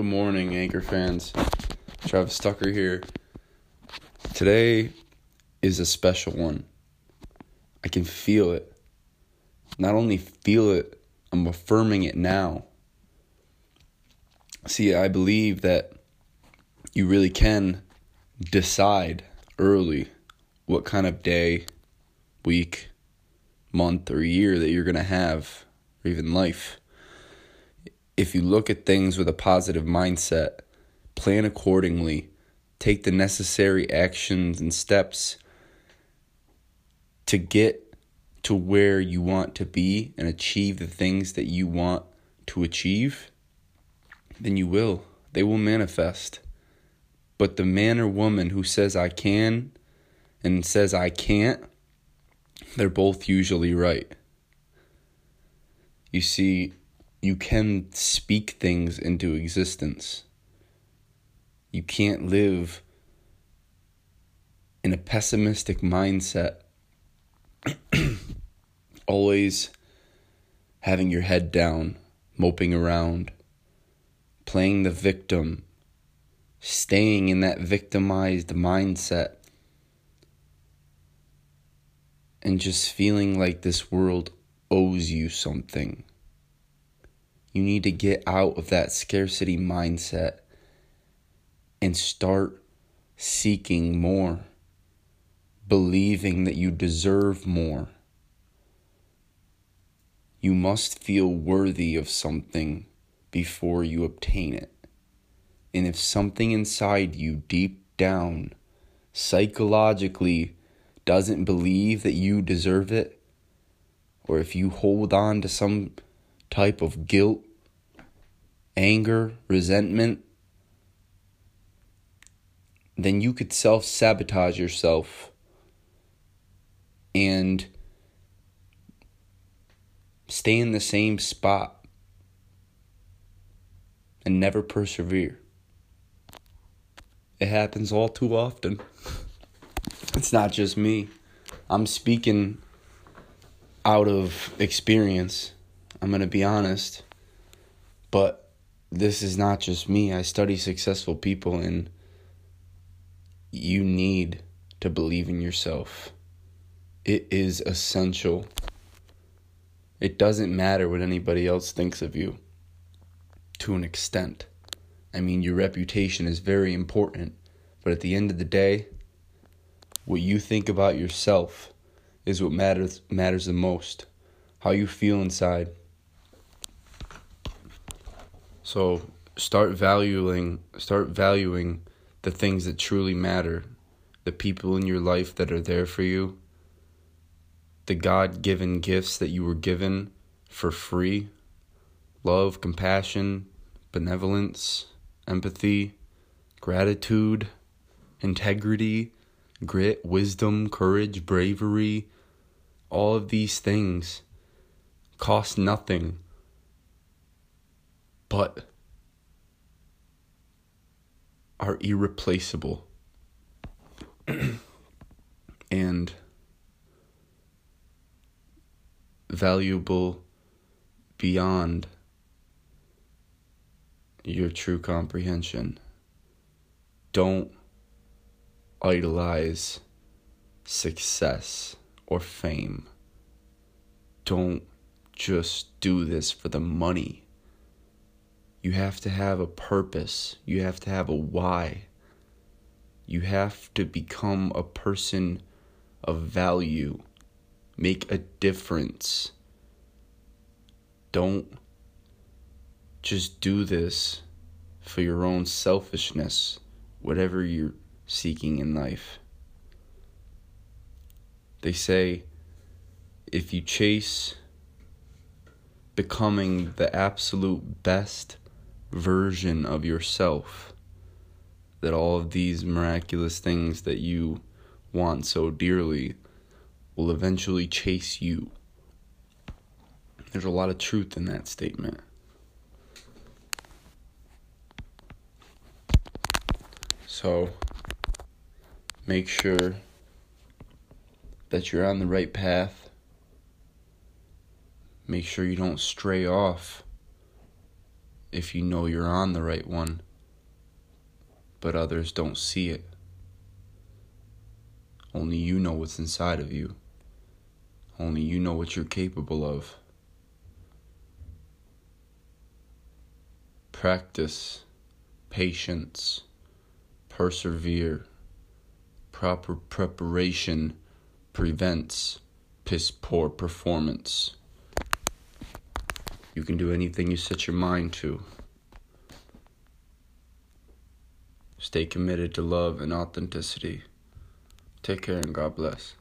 morning, Anchor fans. Travis Tucker here. Today is a special one. I can feel it. Not only feel it, I'm affirming it now. See, I believe that you really can decide early what kind of day, week, month, or year that you're going to have, or even life if you look at things with a positive mindset, plan accordingly, take the necessary actions and steps to get to where you want to be and achieve the things that you want to achieve, then you will. They will manifest. But the man or woman who says I can and says I can't, they're both usually right. You see, you can speak things into existence. You can't live in a pessimistic mindset, always having your head down, moping around, playing the victim, staying in that victimized mindset, and just feeling like this world owes you something. You need to get out of that scarcity mindset and start seeking more, believing that you deserve more. You must feel worthy of something before you obtain it. And if something inside you, deep down, psychologically, doesn't believe that you deserve it, or if you hold on to some type of guilt, anger, resentment, then you could self sabotage yourself and stay in the same spot and never persevere. It happens all too often. It's not just me. I'm speaking out of experience. I'm going to be honest. But this is not just me. I study successful people, and you need to believe in yourself. It is essential. It doesn't matter what anybody else thinks of you to an extent. I mean, your reputation is very important, but at the end of the day, what you think about yourself is what matters matters the most. How you feel inside. So start valuing start valuing the things that truly matter, the people in your life that are there for you, the God-given gifts that you were given for free, love, compassion, benevolence, empathy, gratitude, integrity, grit, wisdom, courage, bravery, all of these things cost nothing but are irreplaceable and valuable beyond your true comprehension. Don't idolize success or fame. Don't just do this for the money you have to have a purpose. You have to have a why. You have to become a person of value. Make a difference. Don't just do this for your own selfishness, whatever you're seeking in life. They say if you chase becoming the absolute best version of yourself that all of these miraculous things that you want so dearly will eventually chase you. There's a lot of truth in that statement. So, make sure that you're on the right path. Make sure you don't stray off if you know you're on the right one, but others don't see it. Only you know what's inside of you. Only you know what you're capable of. Practice, patience, persevere. Proper preparation prevents piss poor performance. You can do anything you set your mind to. Stay committed to love and authenticity. Take care and God bless.